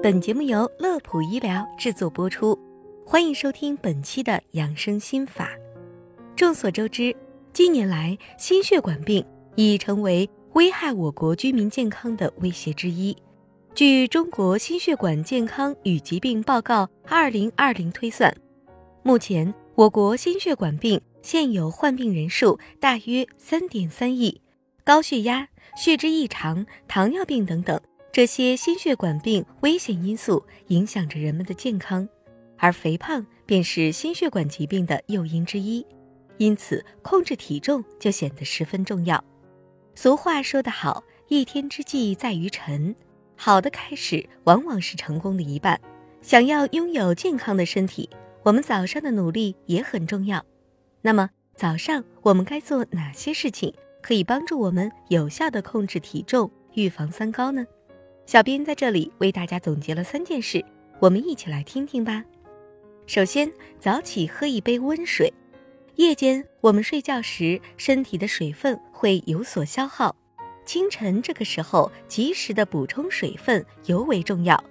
本节目由乐普医疗制作播出，欢迎收听本期的养生心法。众所周知，近年来心血管病已成为危害我国居民健康的威胁之一。据《中国心血管健康与疾病报告（二零二零）》推算，目前我国心血管病现有患病人数大约三点三亿，高血压、血脂异常、糖尿病等等。这些心血管病危险因素影响着人们的健康，而肥胖便是心血管疾病的诱因之一，因此控制体重就显得十分重要。俗话说得好，一天之计在于晨，好的开始往往是成功的一半。想要拥有健康的身体，我们早上的努力也很重要。那么早上我们该做哪些事情，可以帮助我们有效的控制体重，预防三高呢？小编在这里为大家总结了三件事，我们一起来听听吧。首先，早起喝一杯温水。夜间我们睡觉时，身体的水分会有所消耗，清晨这个时候及时的补充水分尤为重要。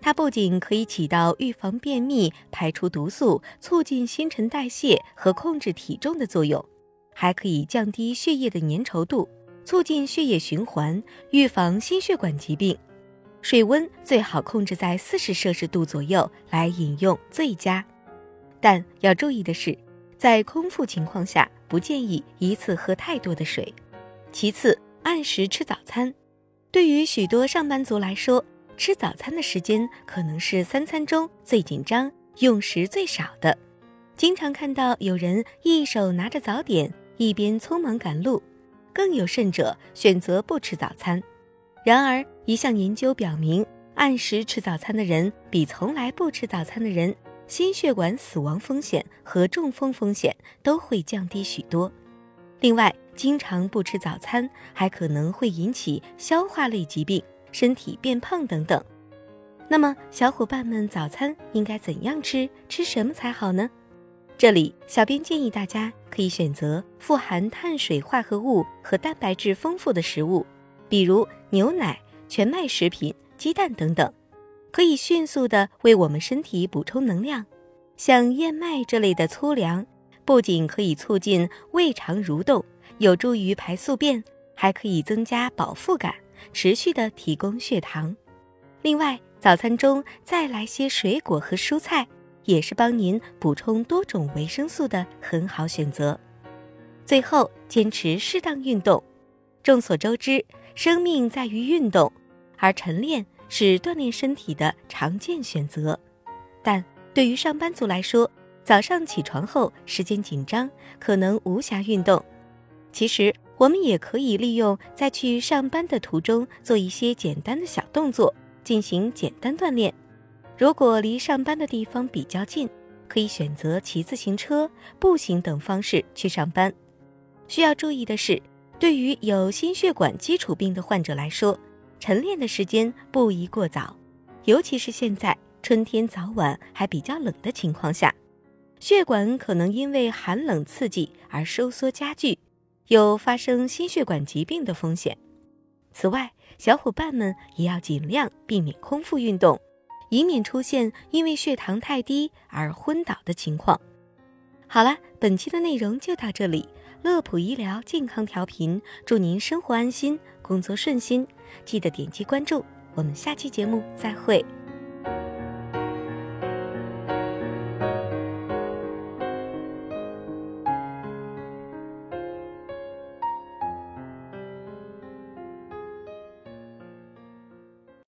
它不仅可以起到预防便秘、排出毒素、促进新陈代谢和控制体重的作用，还可以降低血液的粘稠度，促进血液循环，预防心血管疾病。水温最好控制在四十摄氏度左右来饮用最佳，但要注意的是，在空腹情况下不建议一次喝太多的水。其次，按时吃早餐。对于许多上班族来说，吃早餐的时间可能是三餐中最紧张、用时最少的。经常看到有人一手拿着早点，一边匆忙赶路，更有甚者选择不吃早餐。然而，一项研究表明，按时吃早餐的人比从来不吃早餐的人，心血管死亡风险和中风风险都会降低许多。另外，经常不吃早餐还可能会引起消化类疾病、身体变胖等等。那么，小伙伴们早餐应该怎样吃？吃什么才好呢？这里，小编建议大家可以选择富含碳水化合物和蛋白质丰富的食物。比如牛奶、全麦食品、鸡蛋等等，可以迅速的为我们身体补充能量。像燕麦这类的粗粮，不仅可以促进胃肠蠕动，有助于排宿便，还可以增加饱腹感，持续的提供血糖。另外，早餐中再来些水果和蔬菜，也是帮您补充多种维生素的很好选择。最后，坚持适当运动。众所周知。生命在于运动，而晨练是锻炼身体的常见选择。但对于上班族来说，早上起床后时间紧张，可能无暇运动。其实，我们也可以利用在去上班的途中做一些简单的小动作，进行简单锻炼。如果离上班的地方比较近，可以选择骑自行车、步行等方式去上班。需要注意的是。对于有心血管基础病的患者来说，晨练的时间不宜过早，尤其是现在春天早晚还比较冷的情况下，血管可能因为寒冷刺激而收缩加剧，有发生心血管疾病的风险。此外，小伙伴们也要尽量避免空腹运动，以免出现因为血糖太低而昏倒的情况。好了，本期的内容就到这里。乐普医疗健康调频，祝您生活安心，工作顺心。记得点击关注，我们下期节目再会。